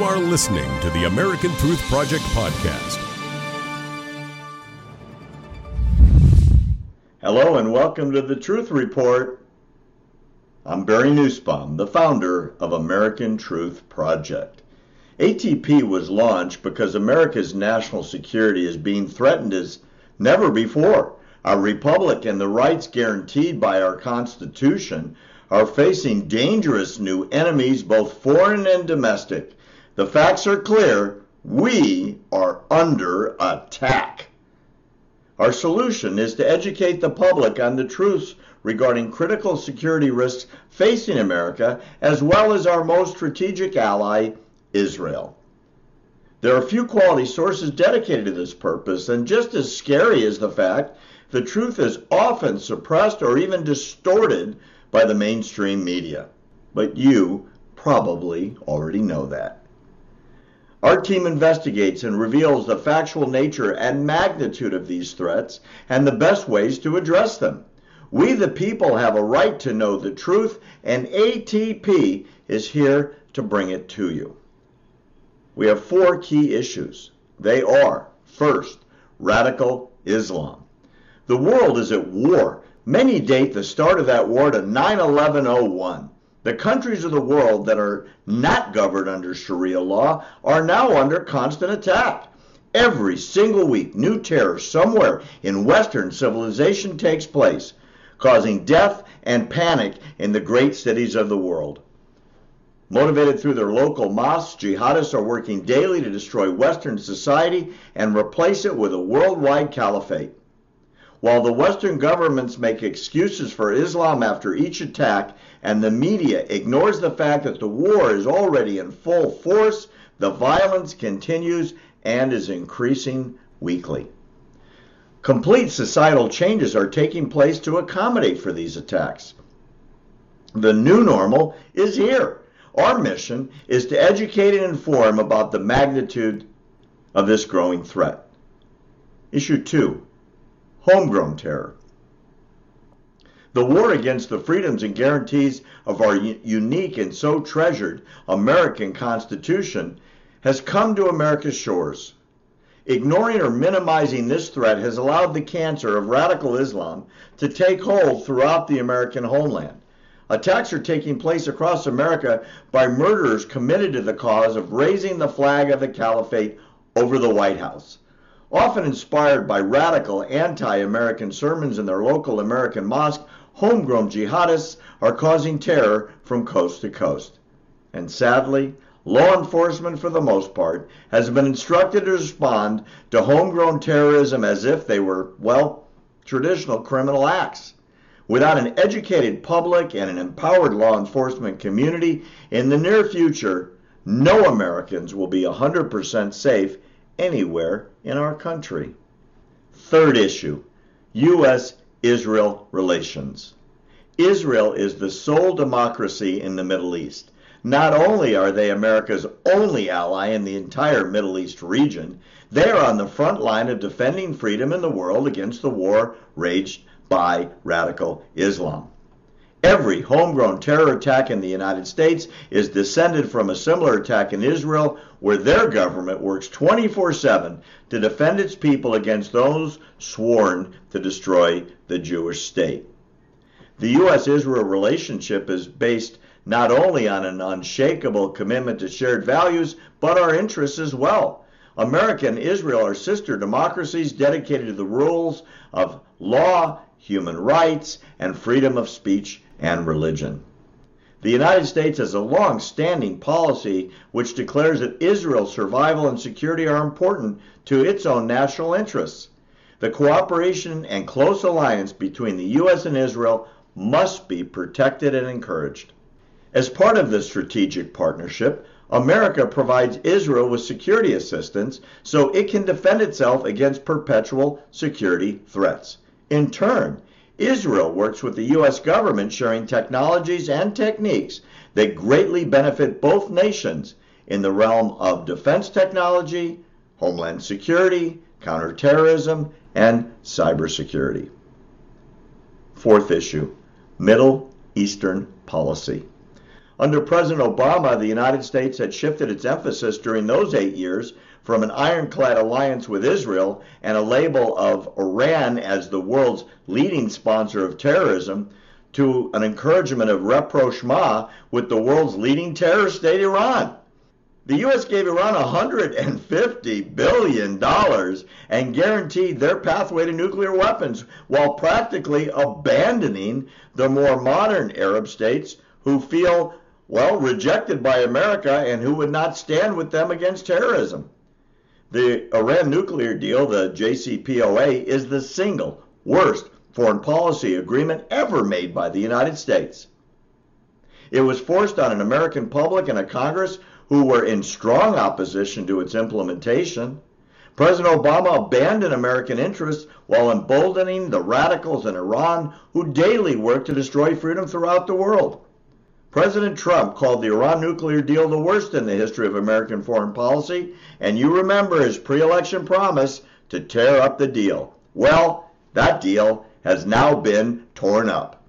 You are listening to the American Truth Project podcast. Hello and welcome to the Truth Report. I'm Barry Nussbaum, the founder of American Truth Project. ATP was launched because America's national security is being threatened as never before. Our republic and the rights guaranteed by our Constitution are facing dangerous new enemies, both foreign and domestic. The facts are clear. We are under attack. Our solution is to educate the public on the truths regarding critical security risks facing America, as well as our most strategic ally, Israel. There are few quality sources dedicated to this purpose, and just as scary is the fact the truth is often suppressed or even distorted by the mainstream media. But you probably already know that. Our team investigates and reveals the factual nature and magnitude of these threats and the best ways to address them. We, the people, have a right to know the truth, and ATP is here to bring it to you. We have four key issues. They are first, radical Islam. The world is at war. Many date the start of that war to 9 11 01. The countries of the world that are not governed under Sharia law are now under constant attack. Every single week, new terror somewhere in Western civilization takes place, causing death and panic in the great cities of the world. Motivated through their local mosques, jihadists are working daily to destroy Western society and replace it with a worldwide caliphate. While the Western governments make excuses for Islam after each attack, and the media ignores the fact that the war is already in full force, the violence continues and is increasing weekly. Complete societal changes are taking place to accommodate for these attacks. The new normal is here. Our mission is to educate and inform about the magnitude of this growing threat. Issue 2 Homegrown Terror. The war against the freedoms and guarantees of our unique and so treasured American Constitution has come to America's shores. Ignoring or minimizing this threat has allowed the cancer of radical Islam to take hold throughout the American homeland. Attacks are taking place across America by murderers committed to the cause of raising the flag of the caliphate over the White House. Often inspired by radical anti American sermons in their local American mosque, homegrown jihadists are causing terror from coast to coast. And sadly, law enforcement, for the most part, has been instructed to respond to homegrown terrorism as if they were, well, traditional criminal acts. Without an educated public and an empowered law enforcement community, in the near future, no Americans will be 100% safe anywhere in our country. Third issue U.S. Israel relations. Israel is the sole democracy in the Middle East. Not only are they America's only ally in the entire Middle East region, they are on the front line of defending freedom in the world against the war waged by radical Islam. Every homegrown terror attack in the United States is descended from a similar attack in Israel, where their government works 24 7 to defend its people against those sworn to destroy the Jewish state. The U.S. Israel relationship is based not only on an unshakable commitment to shared values, but our interests as well. America and Israel are sister democracies dedicated to the rules of law, human rights, and freedom of speech and religion. The United States has a long standing policy which declares that Israel's survival and security are important to its own national interests. The cooperation and close alliance between the U.S. and Israel must be protected and encouraged. As part of this strategic partnership, America provides Israel with security assistance so it can defend itself against perpetual security threats. In turn, Israel works with the U.S. government sharing technologies and techniques that greatly benefit both nations in the realm of defense technology, homeland security, counterterrorism, and cybersecurity. Fourth issue Middle Eastern policy. Under President Obama, the United States had shifted its emphasis during those eight years from an ironclad alliance with Israel and a label of Iran as the world's leading sponsor of terrorism to an encouragement of rapprochement with the world's leading terrorist state, Iran. The U.S. gave Iran $150 billion and guaranteed their pathway to nuclear weapons while practically abandoning the more modern Arab states who feel, well, rejected by America and who would not stand with them against terrorism. The Iran nuclear deal, the JCPOA, is the single worst foreign policy agreement ever made by the United States. It was forced on an American public and a Congress who were in strong opposition to its implementation. President Obama abandoned American interests while emboldening the radicals in Iran who daily work to destroy freedom throughout the world. President Trump called the Iran nuclear deal the worst in the history of American foreign policy, and you remember his pre election promise to tear up the deal. Well, that deal has now been torn up.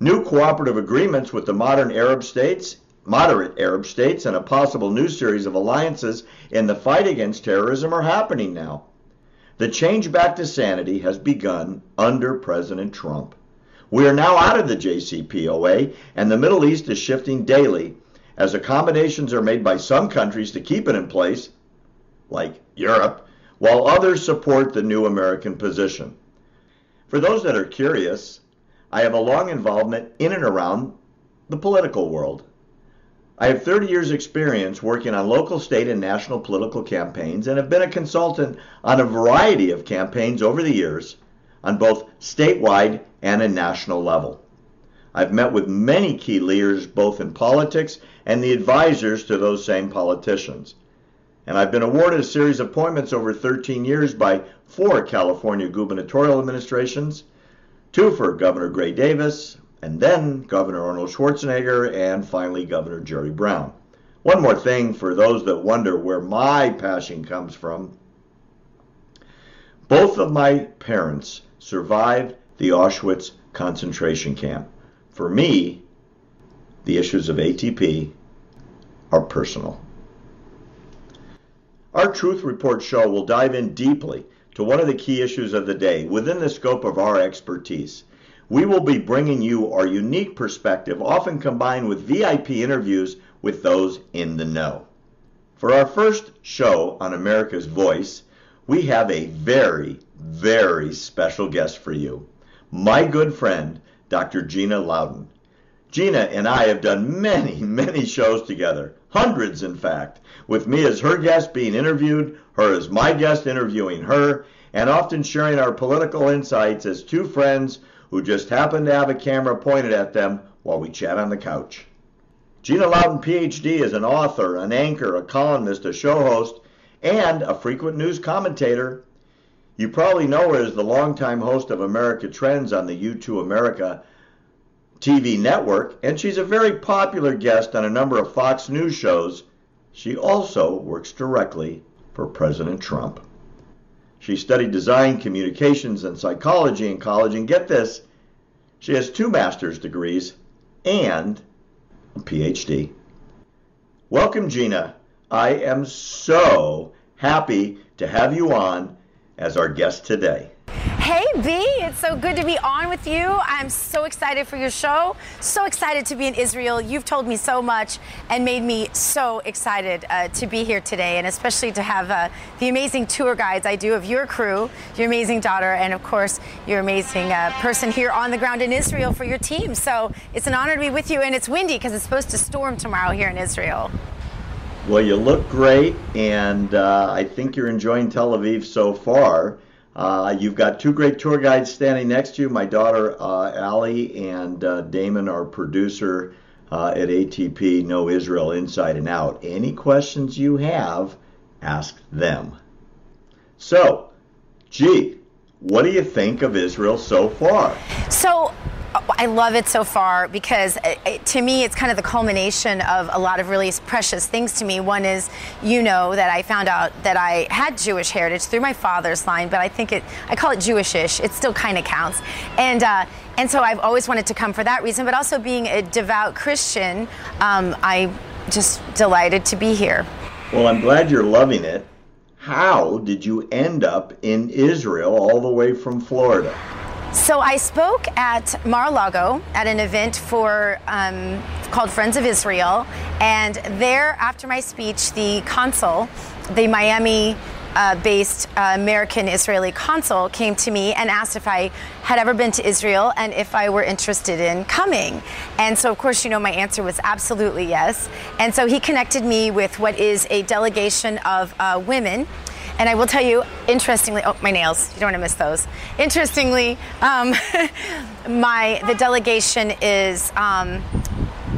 New cooperative agreements with the modern Arab states, moderate Arab states, and a possible new series of alliances in the fight against terrorism are happening now. The change back to sanity has begun under President Trump. We are now out of the JCPOA, and the Middle East is shifting daily as accommodations are made by some countries to keep it in place, like Europe, while others support the new American position. For those that are curious, I have a long involvement in and around the political world. I have 30 years' experience working on local, state, and national political campaigns and have been a consultant on a variety of campaigns over the years on both statewide and a national level. I've met with many key leaders both in politics and the advisors to those same politicians. And I've been awarded a series of appointments over 13 years by four California gubernatorial administrations, two for Governor Gray Davis, and then Governor Arnold Schwarzenegger, and finally Governor Jerry Brown. One more thing for those that wonder where my passion comes from. Both of my parents survived the Auschwitz concentration camp. For me, the issues of ATP are personal. Our Truth Report show will dive in deeply to one of the key issues of the day within the scope of our expertise. We will be bringing you our unique perspective, often combined with VIP interviews with those in the know. For our first show on America's Voice, we have a very, very special guest for you. My good friend, Dr. Gina Loudon. Gina and I have done many, many shows together, hundreds in fact, with me as her guest being interviewed, her as my guest interviewing her, and often sharing our political insights as two friends who just happen to have a camera pointed at them while we chat on the couch. Gina Loudon, PhD, is an author, an anchor, a columnist, a show host, and a frequent news commentator. You probably know her as the longtime host of America Trends on the YouToo America TV network, and she's a very popular guest on a number of Fox News shows. She also works directly for President Trump. She studied design, communications, and psychology in college, and get this, she has two master's degrees and a PhD. Welcome, Gina. I am so happy to have you on as our guest today. Hey B, it's so good to be on with you. I'm so excited for your show. So excited to be in Israel. You've told me so much and made me so excited uh, to be here today, and especially to have uh, the amazing tour guides I do of your crew, your amazing daughter, and of course your amazing uh, person here on the ground in Israel for your team. So it's an honor to be with you, and it's windy because it's supposed to storm tomorrow here in Israel. Well, you look great, and uh, I think you're enjoying Tel Aviv so far. Uh, you've got two great tour guides standing next to you, my daughter uh, Allie and uh, Damon, our producer uh, at ATP Know Israel Inside and Out. Any questions you have, ask them. So, gee, what do you think of Israel so far? So, I love it so far because it, it, to me, it's kind of the culmination of a lot of really precious things to me. One is, you know, that I found out that I had Jewish heritage through my father's line, but I think it, I call it Jewishish. It still kind of counts. And, uh, and so I've always wanted to come for that reason, but also being a devout Christian, um, I just delighted to be here. Well, I'm glad you're loving it. How did you end up in Israel all the way from Florida? So I spoke at Mar-a-Lago at an event for um, called Friends of Israel, and there, after my speech, the consul, the Miami uh, based uh, American Israeli consul came to me and asked if I had ever been to Israel and if I were interested in coming. And so, of course, you know, my answer was absolutely yes. And so he connected me with what is a delegation of uh, women. And I will tell you, interestingly, oh, my nails, you don't want to miss those. Interestingly, um, my the delegation is um,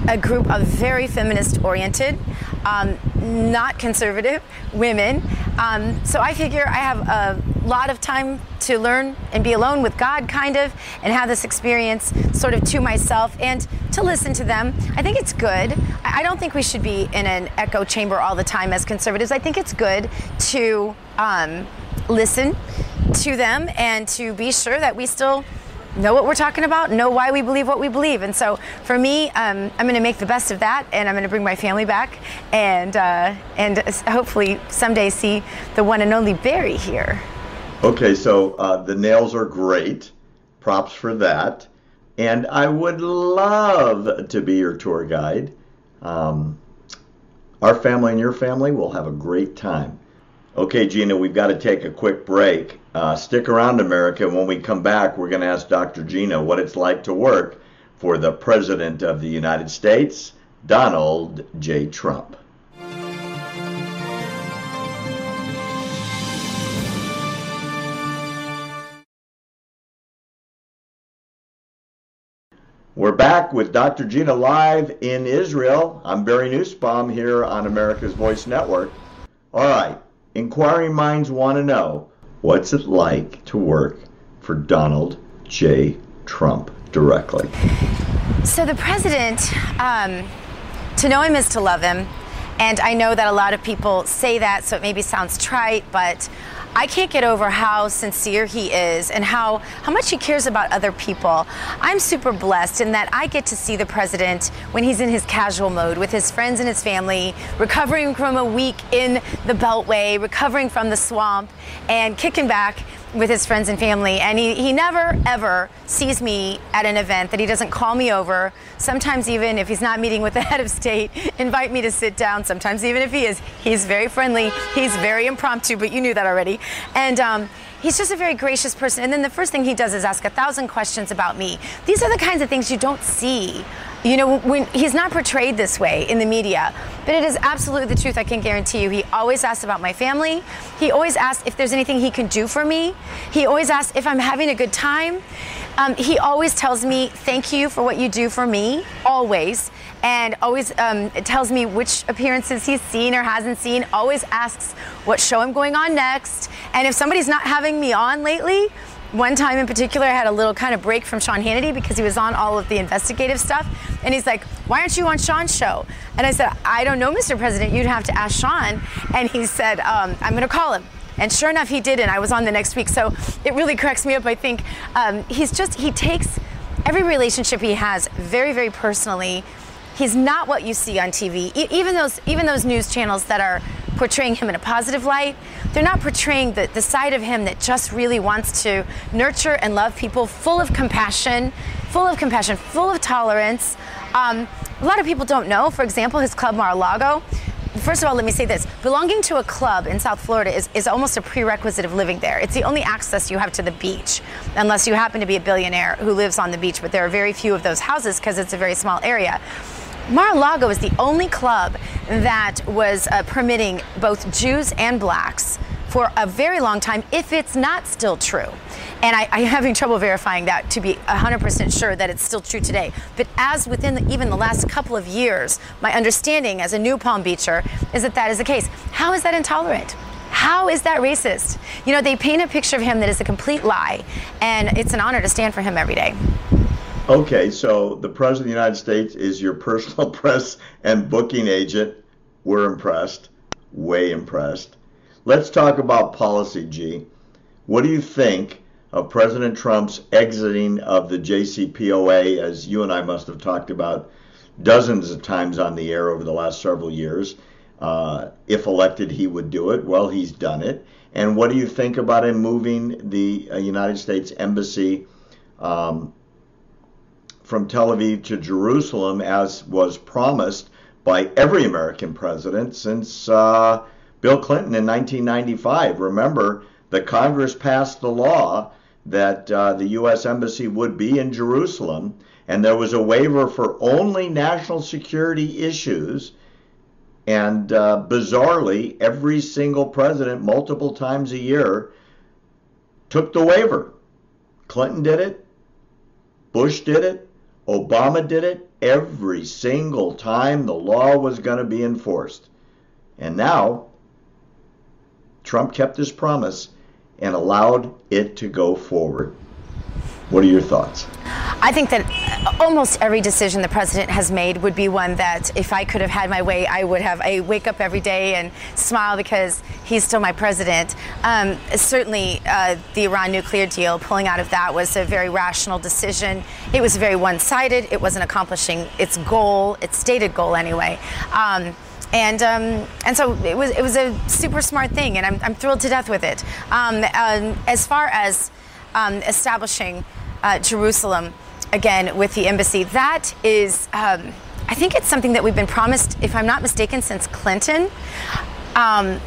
a group of very feminist oriented, um, not conservative women. Um, so I figure I have a lot of time to learn and be alone with God, kind of, and have this experience sort of to myself and to listen to them. I think it's good. I don't think we should be in an echo chamber all the time as conservatives. I think it's good to um, listen to them and to be sure that we still know what we're talking about, know why we believe what we believe. And so for me, um, I'm going to make the best of that, and I'm going to bring my family back, and uh, and hopefully someday see the one and only Barry here. Okay, so uh, the nails are great. Props for that. And I would love to be your tour guide. Um, our family and your family will have a great time. Okay, Gina, we've got to take a quick break. Uh, stick around, America. When we come back, we're going to ask Dr. Gina what it's like to work for the President of the United States, Donald J. Trump. We're back with Dr. Gina live in Israel. I'm Barry Nussbaum here on America's Voice Network. All right, inquiring minds want to know what's it like to work for Donald J. Trump directly? So, the president, um, to know him is to love him. And I know that a lot of people say that, so it maybe sounds trite, but I can't get over how sincere he is and how, how much he cares about other people. I'm super blessed in that I get to see the president when he's in his casual mode with his friends and his family, recovering from a week in the Beltway, recovering from the swamp, and kicking back with his friends and family. And he, he never, ever sees me at an event that he doesn't call me over. Sometimes, even if he's not meeting with the head of state, invite me to sit down. Sometimes, even if he is, he's very friendly. He's very impromptu, but you knew that already. And, um, He's just a very gracious person. And then the first thing he does is ask a thousand questions about me. These are the kinds of things you don't see you know, when he's not portrayed this way in the media, but it is absolutely the truth. I can guarantee you. He always asks about my family. He always asks if there's anything he can do for me. He always asks if I'm having a good time. Um, he always tells me thank you for what you do for me, always, and always um, tells me which appearances he's seen or hasn't seen. Always asks what show I'm going on next, and if somebody's not having me on lately, one time in particular, I had a little kind of break from Sean Hannity because he was on all of the investigative stuff. And he's like, Why aren't you on Sean's show? And I said, I don't know, Mr. President. You'd have to ask Sean. And he said, um, I'm going to call him. And sure enough, he did, and I was on the next week. So it really cracks me up. I think um, he's just, he takes every relationship he has very, very personally. He's not what you see on TV. E- even those, even those news channels that are portraying him in a positive light. They're not portraying the, the side of him that just really wants to nurture and love people, full of compassion, full of compassion, full of tolerance. Um, a lot of people don't know, for example, his club Mar-a-Lago. First of all, let me say this. Belonging to a club in South Florida is, is almost a prerequisite of living there. It's the only access you have to the beach, unless you happen to be a billionaire who lives on the beach, but there are very few of those houses because it's a very small area. Mar-a-Lago is the only club that was uh, permitting both Jews and blacks for a very long time, if it's not still true. And I, am having trouble verifying that to be 100% sure that it's still true today. But as within the, even the last couple of years, my understanding as a new Palm Beacher is that that is the case. How is that intolerant? How is that racist? You know, they paint a picture of him that is a complete lie, and it's an honor to stand for him every day. Okay, so the President of the United States is your personal press and booking agent. We're impressed, way impressed. Let's talk about policy, G. What do you think of President Trump's exiting of the JCPOA, as you and I must have talked about dozens of times on the air over the last several years. Uh, if elected, he would do it. Well, he's done it. And what do you think about him moving the uh, United States Embassy um, from Tel Aviv to Jerusalem, as was promised by every American president since uh, Bill Clinton in 1995? Remember, the Congress passed the law that uh, the U.S. Embassy would be in Jerusalem, and there was a waiver for only national security issues. And uh, bizarrely, every single president, multiple times a year, took the waiver. Clinton did it, Bush did it, Obama did it. Every single time the law was going to be enforced. And now, Trump kept his promise and allowed it to go forward. What are your thoughts? I think that almost every decision the president has made would be one that if I could have had my way, I would have. I wake up every day and smile because he's still my president. Um, certainly, uh, the Iran nuclear deal, pulling out of that was a very rational decision. It was very one sided, it wasn't accomplishing its goal, its stated goal anyway. Um, and um, and so it was it was a super smart thing, and I'm, I'm thrilled to death with it. Um, uh, as far as um, establishing uh, Jerusalem again with the embassy, that is, um, I think it's something that we've been promised, if I'm not mistaken, since Clinton, um,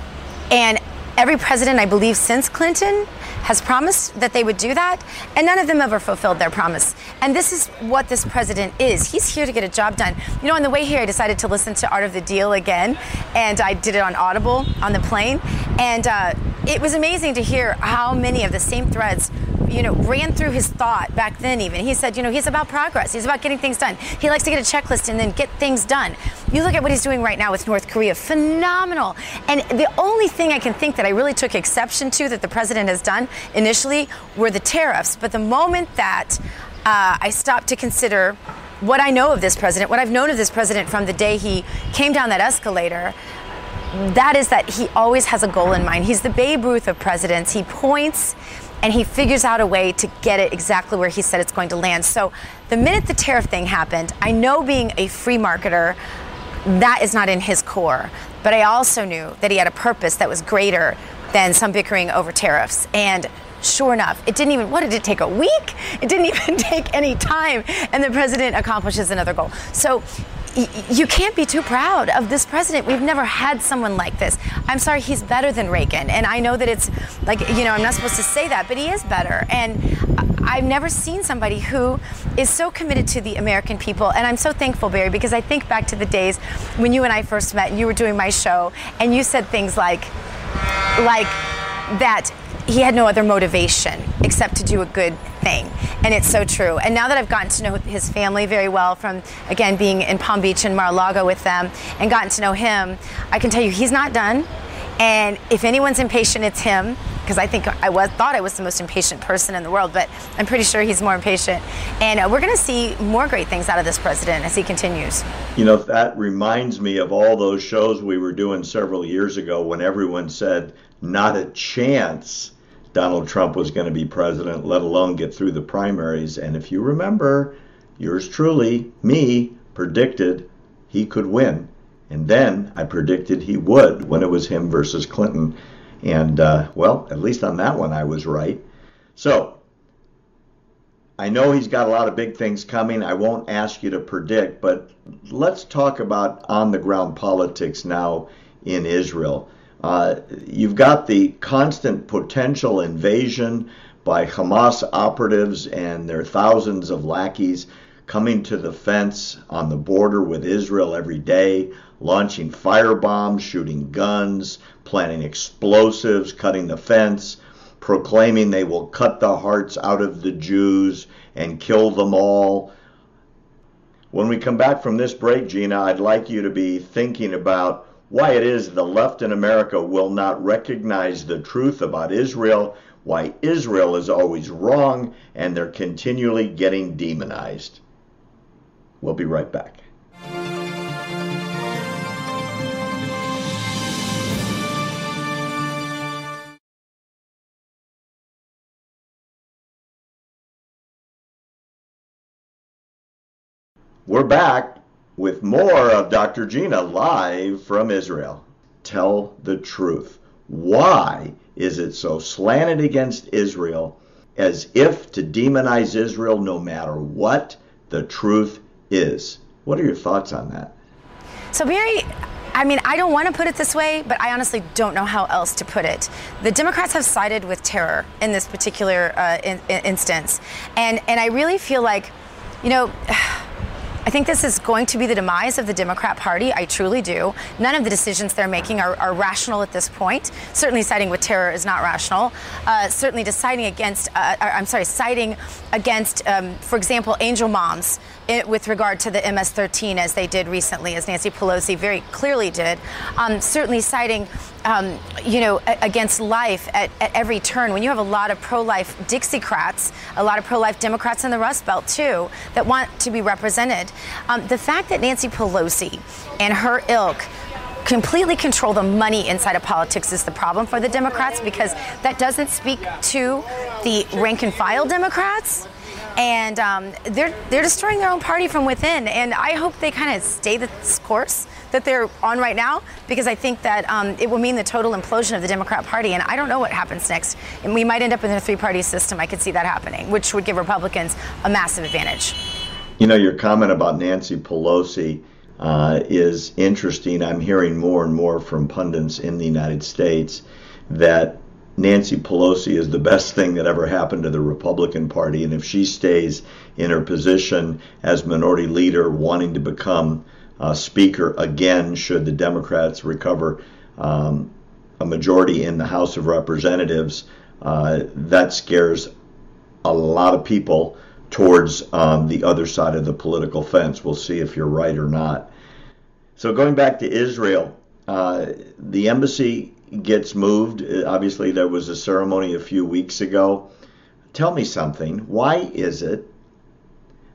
and every president I believe since Clinton has promised that they would do that, and none of them ever fulfilled their promise. And this is what this president is. He's here to get a job done. You know, on the way here, I decided to listen to Art of the Deal again, and I did it on Audible on the plane, and uh, it was amazing to hear how many of the same threads you know, ran through his thought back then even. He said, you know, he's about progress. He's about getting things done. He likes to get a checklist and then get things done. You look at what he's doing right now with North Korea, phenomenal. And the only thing I can think that I really took exception to that the president has done initially were the tariffs. But the moment that uh, I stopped to consider what I know of this president, what I've known of this president from the day he came down that escalator, that is that he always has a goal in mind. He's the Babe Ruth of presidents. He points and he figures out a way to get it exactly where he said it's going to land. So the minute the tariff thing happened, I know being a free marketer, that is not in his core. But I also knew that he had a purpose that was greater than some bickering over tariffs. And sure enough, it didn't even, what did it take, a week? It didn't even take any time. And the president accomplishes another goal. So you can't be too proud of this president. We've never had someone like this. I'm sorry, he's better than Reagan. And I know that it's like, you know, I'm not supposed to say that, but he is better. And I've never seen somebody who is so committed to the American people. And I'm so thankful, Barry, because I think back to the days when you and I first met and you were doing my show and you said things like, like that he had no other motivation except to do a good thing. And it's so true. And now that I've gotten to know his family very well from, again, being in Palm Beach and Mar-a-Lago with them and gotten to know him, I can tell you he's not done. And if anyone's impatient, it's him. Because I think I was, thought I was the most impatient person in the world, but I'm pretty sure he's more impatient. And uh, we're going to see more great things out of this president as he continues. You know, that reminds me of all those shows we were doing several years ago when everyone said, not a chance Donald Trump was going to be president, let alone get through the primaries. And if you remember, yours truly, me, predicted he could win. And then I predicted he would when it was him versus Clinton. And, uh, well, at least on that one, I was right. So, I know he's got a lot of big things coming. I won't ask you to predict, but let's talk about on the ground politics now in Israel. Uh, you've got the constant potential invasion by Hamas operatives and their thousands of lackeys coming to the fence on the border with Israel every day, launching firebombs, shooting guns, planting explosives, cutting the fence, proclaiming they will cut the hearts out of the Jews and kill them all. When we come back from this break, Gina, I'd like you to be thinking about why it is the left in America will not recognize the truth about Israel, why Israel is always wrong, and they're continually getting demonized. We'll be right back. We're back with more of Dr. Gina live from Israel. Tell the truth. Why is it so slanted against Israel as if to demonize Israel no matter what the truth is? What are your thoughts on that? So, Barry, I mean, I don't want to put it this way, but I honestly don't know how else to put it. The Democrats have sided with terror in this particular uh, in instance, and and I really feel like, you know. I think this is going to be the demise of the Democrat Party. I truly do. None of the decisions they're making are, are rational at this point. Certainly, siding with terror is not rational. Uh, certainly, deciding against, uh, uh I'm sorry, siding against, um, for example, angel moms with regard to the MS-13, as they did recently, as Nancy Pelosi very clearly did. Um, certainly, citing, um, you know, against life at, at, every turn. When you have a lot of pro-life Dixiecrats, a lot of pro-life Democrats in the Rust Belt too, that want to be represented, um, the fact that Nancy Pelosi and her ilk completely control the money inside of politics is the problem for the Democrats because that doesn't speak to the rank and file Democrats and um, they're they're destroying their own party from within. And I hope they kind of stay this course that they're on right now because I think that um, it will mean the total implosion of the Democrat Party. And I don't know what happens next. And we might end up in a three-party system. I could see that happening, which would give Republicans a massive advantage. You know, your comment about Nancy Pelosi. Uh, is interesting. I'm hearing more and more from pundits in the United States that Nancy Pelosi is the best thing that ever happened to the Republican Party. And if she stays in her position as minority leader, wanting to become uh, Speaker again, should the Democrats recover um, a majority in the House of Representatives, uh, that scares a lot of people towards um, the other side of the political fence. We'll see if you're right or not. So, going back to Israel, uh, the embassy gets moved. Obviously, there was a ceremony a few weeks ago. Tell me something. Why is it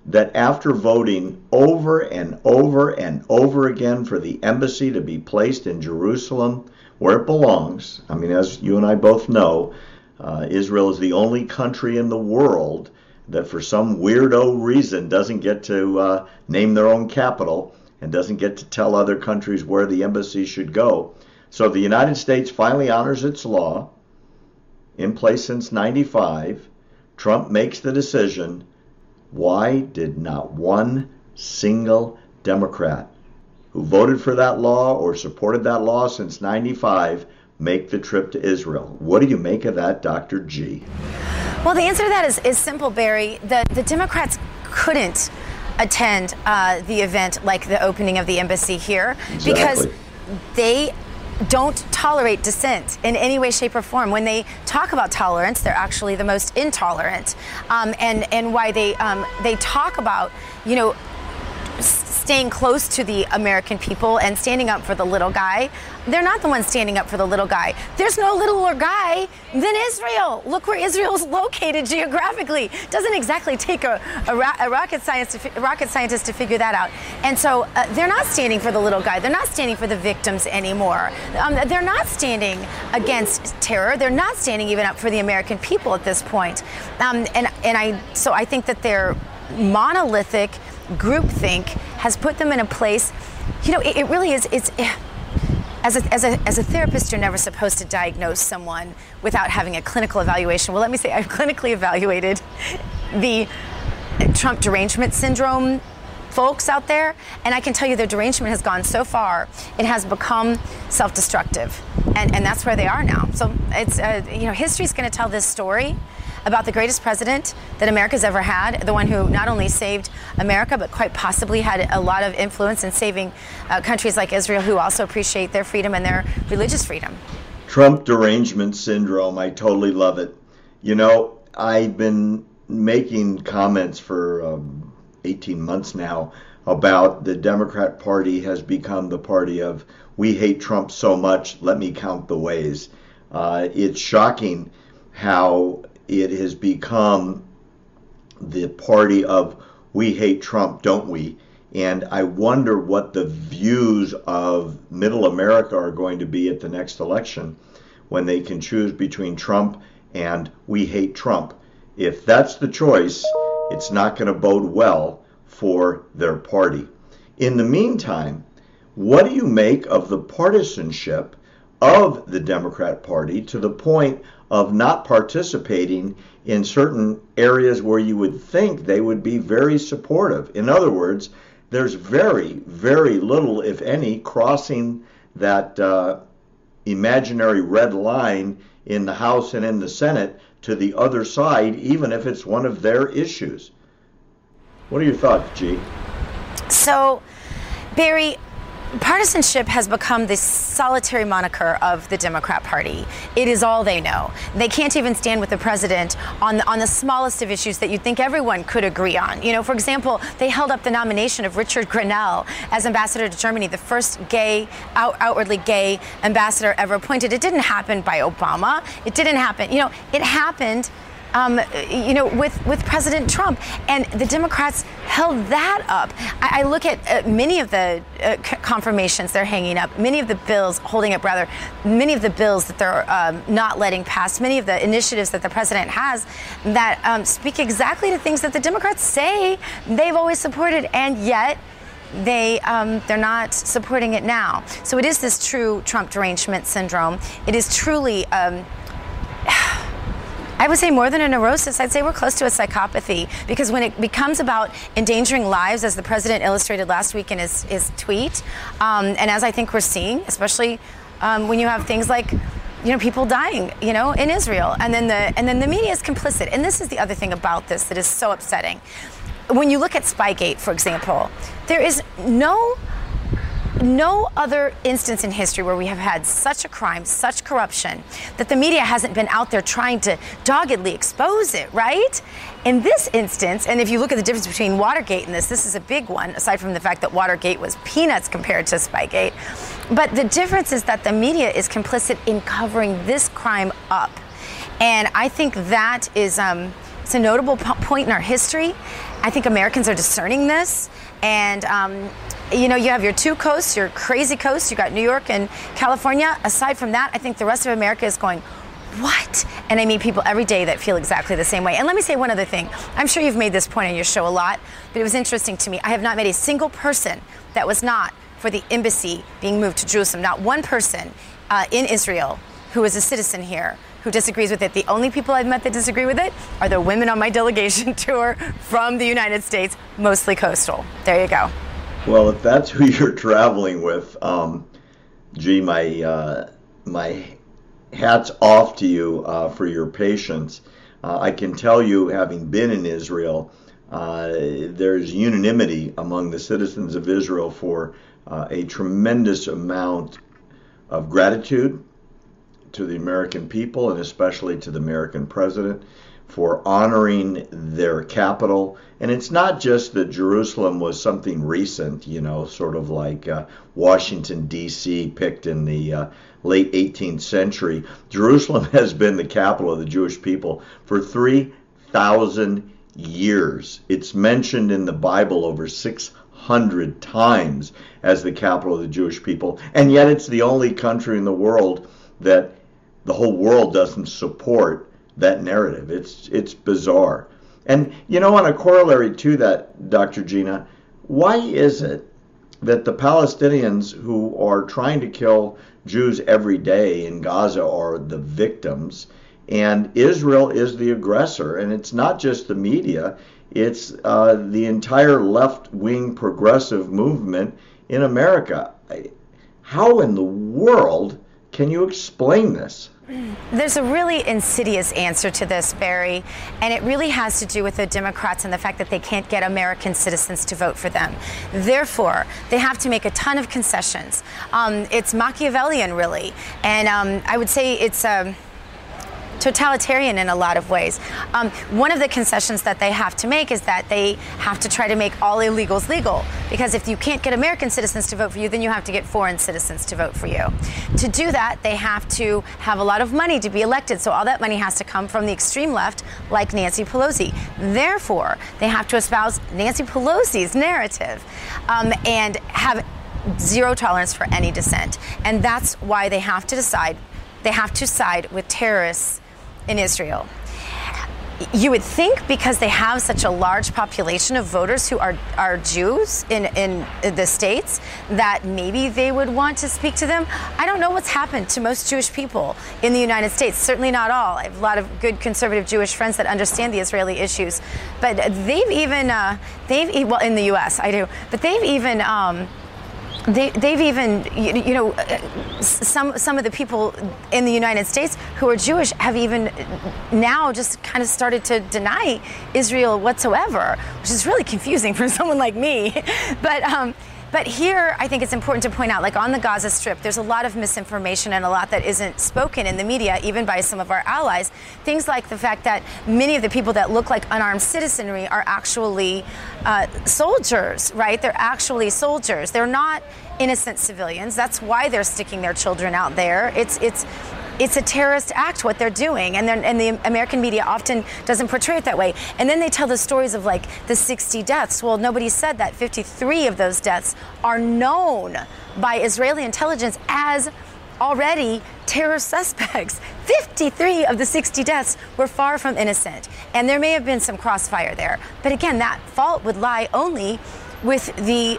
that after voting over and over and over again for the embassy to be placed in Jerusalem, where it belongs, I mean, as you and I both know, uh, Israel is the only country in the world that, for some weirdo reason, doesn't get to uh, name their own capital and doesn't get to tell other countries where the embassy should go. So the United States finally honors its law in place since 95. Trump makes the decision. Why did not one single Democrat who voted for that law or supported that law since 95 make the trip to Israel? What do you make of that, Dr. G? Well, the answer to that is, is simple, Barry. The, the Democrats couldn't attend uh, the event like the opening of the embassy here exactly. because they don't tolerate dissent in any way, shape, or form. When they talk about tolerance, they're actually the most intolerant. Um, and and why they um, they talk about you know staying close to the American people and standing up for the little guy. They're not the ones standing up for the little guy. There's no littler guy than Israel. Look where Israel's located geographically. Doesn't exactly take a, a, a rocket, science to, a rocket scientist to figure that out. And so uh, they're not standing for the little guy. They're not standing for the victims anymore. Um, they're not standing against terror. They're not standing even up for the American people at this point. Um, and and I so I think that they're monolithic groupthink has put them in a place. You know, it, it really is. It's as a, as, a, as a therapist, you're never supposed to diagnose someone without having a clinical evaluation. Well, let me say, I've clinically evaluated the Trump derangement syndrome folks out there, and I can tell you their derangement has gone so far, it has become self destructive. And, and that's where they are now. So it's, uh, you know, history's going to tell this story about the greatest president that America's ever had, the one who not only saved America, but quite possibly had a lot of influence in saving uh, countries like Israel who also appreciate their freedom and their religious freedom. Trump derangement syndrome, I totally love it. You know, I've been making comments for um, 18 months now about the Democrat Party has become the party of we hate Trump so much, let me count the ways. Uh, it's shocking how it has become the party of we hate Trump, don't we? And I wonder what the views of middle America are going to be at the next election when they can choose between Trump and we hate Trump. If that's the choice, it's not going to bode well for their party. In the meantime, what do you make of the partisanship of the Democrat Party to the point of not participating in certain areas where you would think they would be very supportive? In other words, there's very, very little, if any, crossing that uh, imaginary red line in the House and in the Senate to the other side, even if it's one of their issues. What are your thoughts, G? So, Barry, partisanship has become the solitary moniker of the Democrat Party. It is all they know. They can't even stand with the president on the, on the smallest of issues that you'd think everyone could agree on. You know, for example, they held up the nomination of Richard Grenell as ambassador to Germany, the first gay, out, outwardly gay ambassador ever appointed. It didn't happen by Obama. It didn't happen. You know, it happened um, you know, with, with President Trump. And the Democrats held that up. I, I look at uh, many of the uh, confirmations they're hanging up, many of the bills, holding up rather, many of the bills that they're um, not letting pass, many of the initiatives that the president has that um, speak exactly to things that the Democrats say they've always supported. And yet, they um, they're not supporting it now. So it is this true Trump derangement syndrome. It is truly. Um, I would say more than a neurosis. I'd say we're close to a psychopathy because when it becomes about endangering lives, as the president illustrated last week in his, his tweet, um, and as I think we're seeing, especially um, when you have things like you know people dying you know in Israel and then the and then the media is complicit and this is the other thing about this that is so upsetting when you look at Spygate for example there is no no other instance in history where we have had such a crime, such corruption, that the media hasn't been out there trying to doggedly expose it, right? In this instance, and if you look at the difference between Watergate and this, this is a big one, aside from the fact that Watergate was peanuts compared to Spygate. But the difference is that the media is complicit in covering this crime up. And I think that is um, it's a notable point in our history. I think Americans are discerning this. And um, you know, you have your two coasts, your crazy coasts. You got New York and California. Aside from that, I think the rest of America is going, what? And I meet people every day that feel exactly the same way. And let me say one other thing. I'm sure you've made this point on your show a lot, but it was interesting to me. I have not met a single person that was not for the embassy being moved to Jerusalem. Not one person uh, in Israel who is a citizen here who disagrees with it. The only people I've met that disagree with it are the women on my delegation tour from the United States, mostly coastal. There you go. Well, if that's who you're traveling with, um, gee, my uh, my hats off to you uh, for your patience. Uh, I can tell you, having been in Israel, uh, there's unanimity among the citizens of Israel for uh, a tremendous amount of gratitude to the American people and especially to the American president for honoring their capital. And it's not just that Jerusalem was something recent, you know, sort of like uh, Washington, D.C., picked in the uh, late 18th century. Jerusalem has been the capital of the Jewish people for 3,000 years. It's mentioned in the Bible over 600 times as the capital of the Jewish people. And yet it's the only country in the world that the whole world doesn't support that narrative. It's it's bizarre. And you know, on a corollary to that, Dr. Gina, why is it that the Palestinians who are trying to kill Jews every day in Gaza are the victims, and Israel is the aggressor? And it's not just the media; it's uh, the entire left-wing progressive movement in America. How in the world can you explain this? There's a really insidious answer to this, Barry, and it really has to do with the Democrats and the fact that they can't get American citizens to vote for them. Therefore, they have to make a ton of concessions. Um, it's Machiavellian, really, and um, I would say it's. Um, totalitarian in a lot of ways. Um, one of the concessions that they have to make is that they have to try to make all illegals legal. Because if you can't get American citizens to vote for you, then you have to get foreign citizens to vote for you. To do that, they have to have a lot of money to be elected. So all that money has to come from the extreme left, like Nancy Pelosi. Therefore, they have to espouse Nancy Pelosi's narrative um, and have zero tolerance for any dissent. And that's why they have to decide, they have to side with terrorists in Israel. you would think because they have such a large population of voters who are, are Jews in, in the states that maybe they would want to speak to them. I don't know what's happened to most Jewish people in the United States. Certainly not all. I have a lot of good conservative Jewish friends that understand the Israeli issues, but they've even uh, they've well in the U.S. I do, but they've even. Um, they, they've even, you, you, know, some some of the people in the United States who are Jewish have even now just kind of started to deny Israel whatsoever, which is really confusing for someone like me. But um, but here, I think it's important to point out, like on the Gaza Strip, there's a lot of misinformation and a lot that isn't spoken in the media, even by some of our allies. Things like the fact that many of the people that look like unarmed citizenry are actually uh, soldiers, right? They're actually soldiers. They're not innocent civilians. That's why they're sticking their children out there. It's it's it's a terrorist act what they're doing and, they're, and the american media often doesn't portray it that way. And then they tell the stories of like the 60 deaths. Well nobody said that 53 of those deaths are known by israeli intelligence as already terror suspects. 53 of the 60 deaths were far from innocent. And there may have been some crossfire there. But again that fault would lie only with the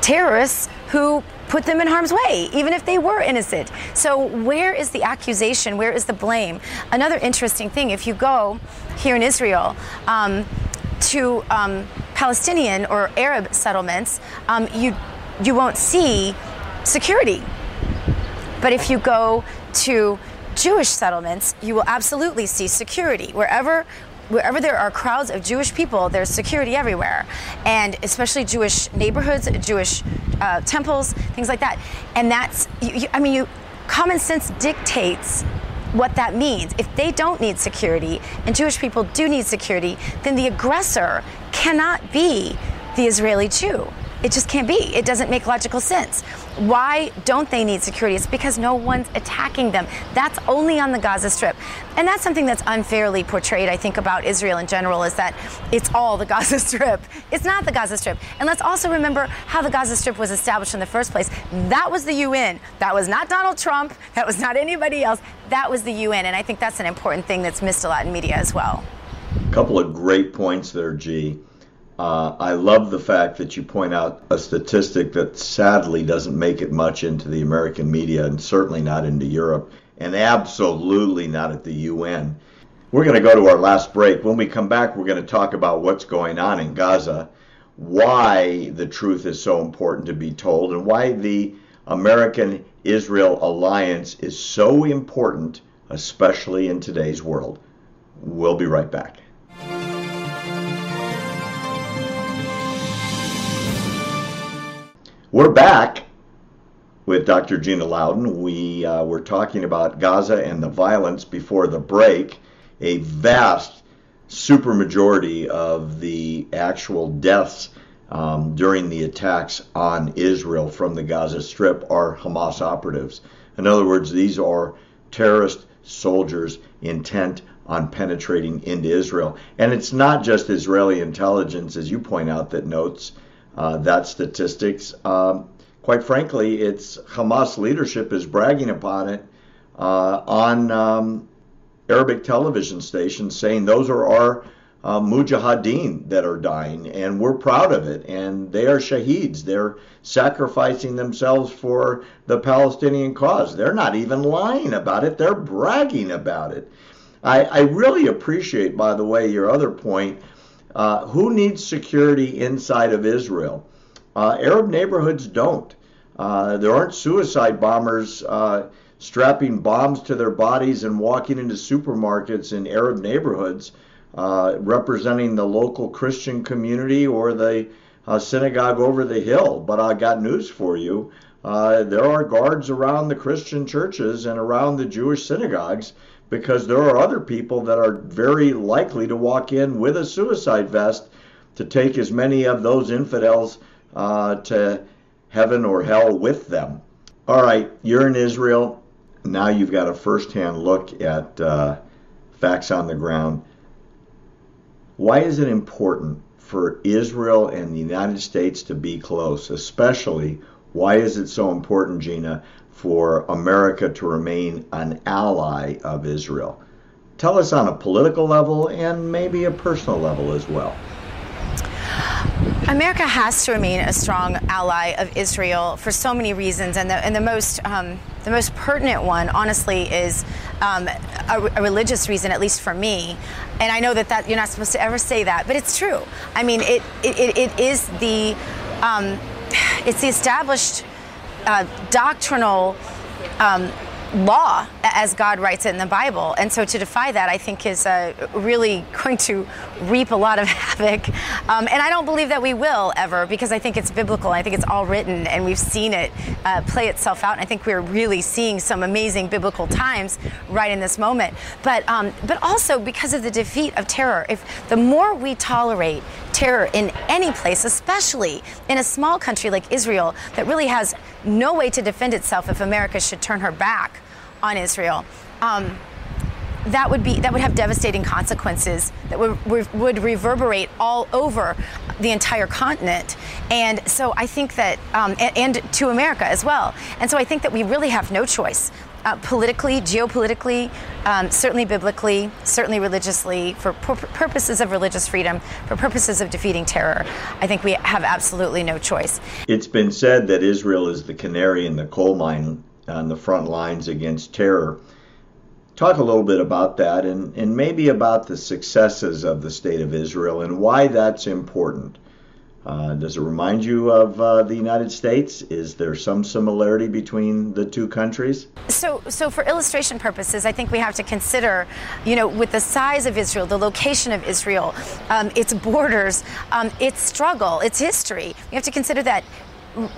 terrorists who put them in harm's way, even if they were innocent. So, where is the accusation? Where is the blame? Another interesting thing if you go here in Israel, um, to um, Palestinian or Arab settlements, um, you you won't see security. But if you go to Jewish settlements, you will absolutely see security. Wherever wherever there are crowds of Jewish people, there's security everywhere, and especially Jewish neighborhoods, Jewish uh, temples, things like that. And that's, you, you, I mean, you, common sense dictates what that means. If they don't need security and Jewish people do need security, then the aggressor cannot be the Israeli Jew. It just can't be. It doesn't make logical sense. Why don't they need security? It's because no one's attacking them. That's only on the Gaza Strip. And that's something that's unfairly portrayed, I think, about Israel in general, is that it's all the Gaza Strip. It's not the Gaza Strip. And let's also remember how the Gaza Strip was established in the first place. That was the UN. That was not Donald Trump. That was not anybody else. That was the UN. And I think that's an important thing that's missed a lot in media as well. A couple of great points there, G. Uh, I love the fact that you point out a statistic that sadly doesn't make it much into the American media and certainly not into Europe and absolutely not at the UN. We're going to go to our last break. When we come back, we're going to talk about what's going on in Gaza, why the truth is so important to be told, and why the American Israel alliance is so important, especially in today's world. We'll be right back. We're back with Dr. Gina Loudon. We uh, were talking about Gaza and the violence before the break. A vast supermajority of the actual deaths um, during the attacks on Israel from the Gaza Strip are Hamas operatives. In other words, these are terrorist soldiers intent on penetrating into Israel. And it's not just Israeli intelligence, as you point out, that notes uh, that statistics. Um, quite frankly, it's Hamas leadership is bragging upon it uh, on um, Arabic television stations, saying those are our uh, mujahideen that are dying, and we're proud of it. And they are shaheeds. They're sacrificing themselves for the Palestinian cause. They're not even lying about it. They're bragging about it. I, I really appreciate, by the way, your other point uh, who needs security inside of Israel? Uh, Arab neighborhoods don't. Uh, there aren't suicide bombers uh, strapping bombs to their bodies and walking into supermarkets in Arab neighborhoods uh, representing the local Christian community or the synagogue over the hill. But I got news for you. there are guards around the Christian churches and around the Jewish synagogues because there are other people that are very likely to walk in with a suicide vest to take as many of those infidels uh, to heaven or hell with them. All right, you're in Israel. Now you've got a first-hand look at uh, facts on the ground. Why is it important for Israel and the United States to be close? Especially, why is it so important, Gina, for America to remain an ally of Israel. tell us on a political level and maybe a personal level as well. America has to remain a strong ally of Israel for so many reasons, and the, and the most um, the most pertinent one, honestly, is um, a, a, religious reason, at least for me. And I know that, that you're not supposed to ever say that, but it's true. I mean, it it, it is the um, it's the established uh, doctrinal um, law as God writes it in the Bible. And so to defy that, I think, is uh, really going to reap a lot of havoc. Um, and I don't believe that we will ever because I think it's biblical. I think it's all written and we've seen it uh, play itself out. And I think we're really seeing some amazing biblical times right in this moment. But, um, but also because of the defeat of terror, if the more we tolerate terror in any place, especially in a small country like Israel that really has no way to defend itself if America should turn her back on Israel. Um, that would be that would have devastating consequences that would, would reverberate all over the entire continent and so i think that um, and, and, to america as well and so i think that we really have no choice uh, politically geopolitically um, certainly biblically certainly religiously for pur- purposes of religious freedom for purposes of defeating terror i think we have absolutely no choice it's been said that israel is the canary in the coal mine on the front lines against terror. Talk a little bit about that and, and maybe about the successes of the State of Israel and why that's important. Uh, does it remind you of uh, the United States? Is there some similarity between the two countries? So, so for illustration purposes, I think we have to consider, you know, with the size of Israel, the location of Israel, um, its borders, um, its struggle, its history. We have to consider that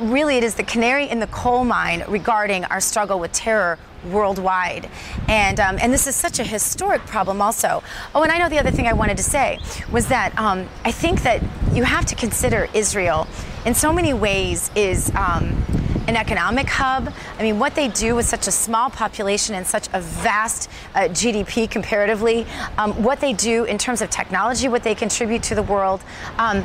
really it is the canary in the coal mine regarding our struggle with terror worldwide. And, um, and this is such a historic problem, also. Oh, and I know the other thing I wanted to say was that um, I think that you have to consider Israel in so many ways is. Um, an economic hub. I mean, what they do with such a small population and such a vast uh, GDP comparatively, um, what they do in terms of technology, what they contribute to the world. Um,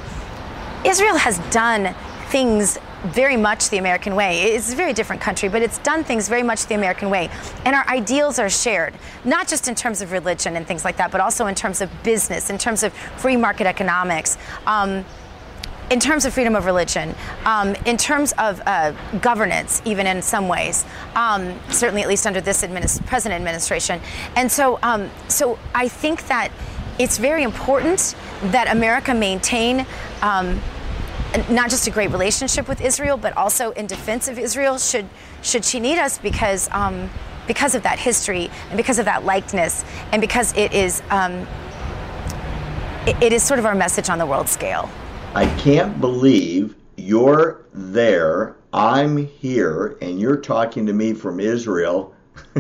Israel has done things very much the American way. It's a very different country, but it's done things very much the American way. And our ideals are shared, not just in terms of religion and things like that, but also in terms of business, in terms of free market economics. Um, in terms of freedom of religion, um, in terms of uh, governance, even in some ways, um, certainly at least under this administ- present administration, and so, um, so I think that it's very important that America maintain um, not just a great relationship with Israel, but also in defense of Israel should should she need us because um, because of that history and because of that likeness and because it is um, it, it is sort of our message on the world scale. I can't believe you're there. I'm here, and you're talking to me from Israel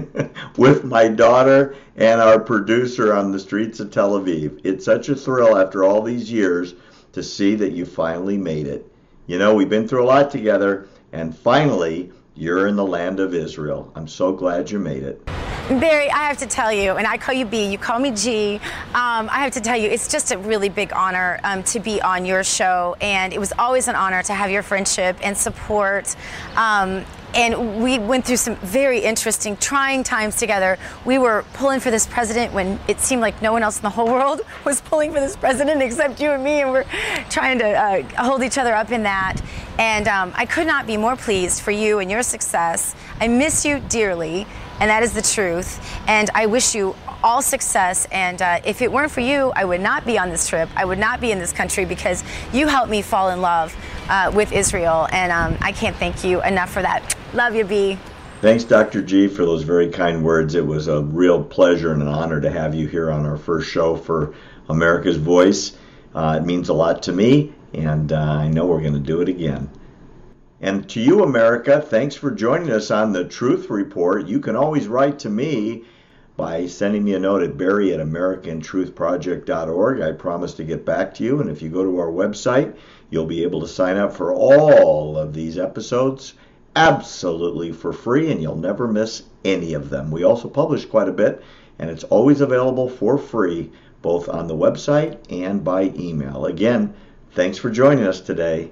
with my daughter and our producer on the streets of Tel Aviv. It's such a thrill after all these years to see that you finally made it. You know, we've been through a lot together, and finally, you're in the land of Israel. I'm so glad you made it. Barry, I have to tell you, and I call you B, you call me G. Um, I have to tell you, it's just a really big honor um, to be on your show, and it was always an honor to have your friendship and support. Um, and we went through some very interesting, trying times together. We were pulling for this president when it seemed like no one else in the whole world was pulling for this president except you and me, and we're trying to uh, hold each other up in that. And um, I could not be more pleased for you and your success. I miss you dearly, and that is the truth. And I wish you all success. And uh, if it weren't for you, I would not be on this trip. I would not be in this country because you helped me fall in love uh, with Israel. And um, I can't thank you enough for that. Love you, B. Thanks, Dr. G, for those very kind words. It was a real pleasure and an honor to have you here on our first show for America's Voice. Uh, it means a lot to me, and uh, I know we're going to do it again. And to you, America, thanks for joining us on the Truth Report. You can always write to me by sending me a note at barry at americantruthproject.org. I promise to get back to you. And if you go to our website, you'll be able to sign up for all of these episodes absolutely for free, and you'll never miss any of them. We also publish quite a bit, and it's always available for free, both on the website and by email. Again, thanks for joining us today.